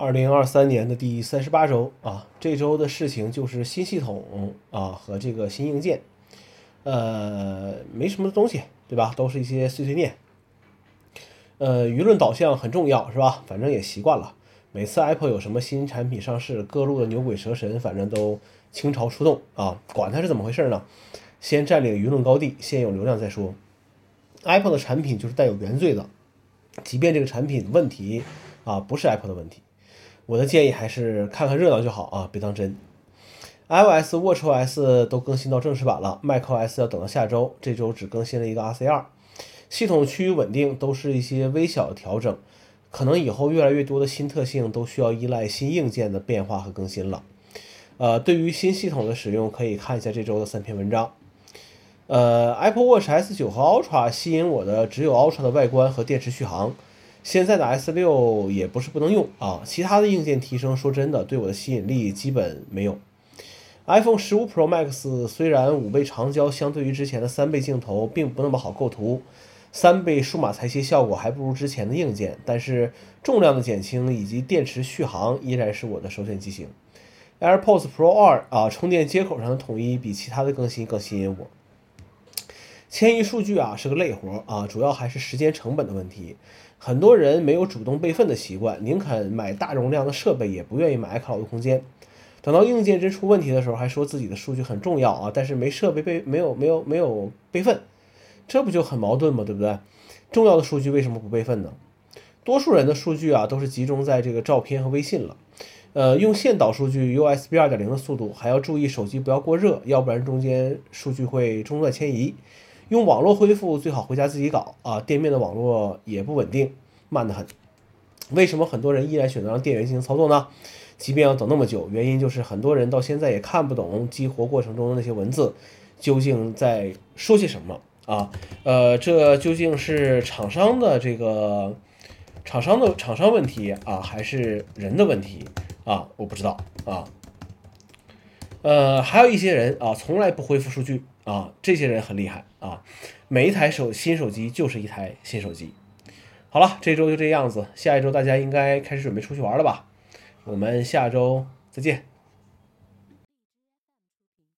二零二三年的第三十八周啊，这周的事情就是新系统啊和这个新硬件，呃，没什么东西，对吧？都是一些碎碎念。呃，舆论导向很重要，是吧？反正也习惯了，每次 Apple 有什么新产品上市，各路的牛鬼蛇神反正都倾巢出动啊，管它是怎么回事呢？先占领舆论高地，先有流量再说。Apple 的产品就是带有原罪的，即便这个产品问题啊不是 Apple 的问题。我的建议还是看看热闹就好啊，别当真。iOS、watchOS 都更新到正式版了，macOS 要等到下周，这周只更新了一个 RC2，系统趋于稳定，都是一些微小的调整，可能以后越来越多的新特性都需要依赖新硬件的变化和更新了。呃，对于新系统的使用，可以看一下这周的三篇文章。呃，Apple Watch S9 和 Ultra 吸引我的只有 Ultra 的外观和电池续航。现在的 S 六也不是不能用啊，其他的硬件提升，说真的，对我的吸引力基本没有。iPhone 十五 Pro Max 虽然五倍长焦相对于之前的三倍镜头并不那么好构图，三倍数码裁切效果还不如之前的硬件，但是重量的减轻以及电池续航依然是我的首选机型。AirPods Pro 二啊，充电接口上的统一比其他的更新更吸引我。迁移数据啊是个累活啊，主要还是时间成本的问题。很多人没有主动备份的习惯，宁肯买大容量的设备，也不愿意买 iCloud 空间。等到硬件真出问题的时候，还说自己的数据很重要啊，但是没设备备，没有没有没有备份，这不就很矛盾吗？对不对？重要的数据为什么不备份呢？多数人的数据啊都是集中在这个照片和微信了。呃，用线导数据 USB 2.0的速度，还要注意手机不要过热，要不然中间数据会中断迁移。用网络恢复最好回家自己搞啊，店面的网络也不稳定，慢得很。为什么很多人依然选择让店员进行操作呢？即便要等那么久，原因就是很多人到现在也看不懂激活过程中的那些文字究竟在说些什么啊？呃，这究竟是厂商的这个厂商的厂商问题啊，还是人的问题啊？我不知道啊。呃，还有一些人啊，从来不恢复数据。啊，这些人很厉害啊！每一台手新手机就是一台新手机。好了，这周就这样子，下一周大家应该开始准备出去玩了吧？我们下周再见。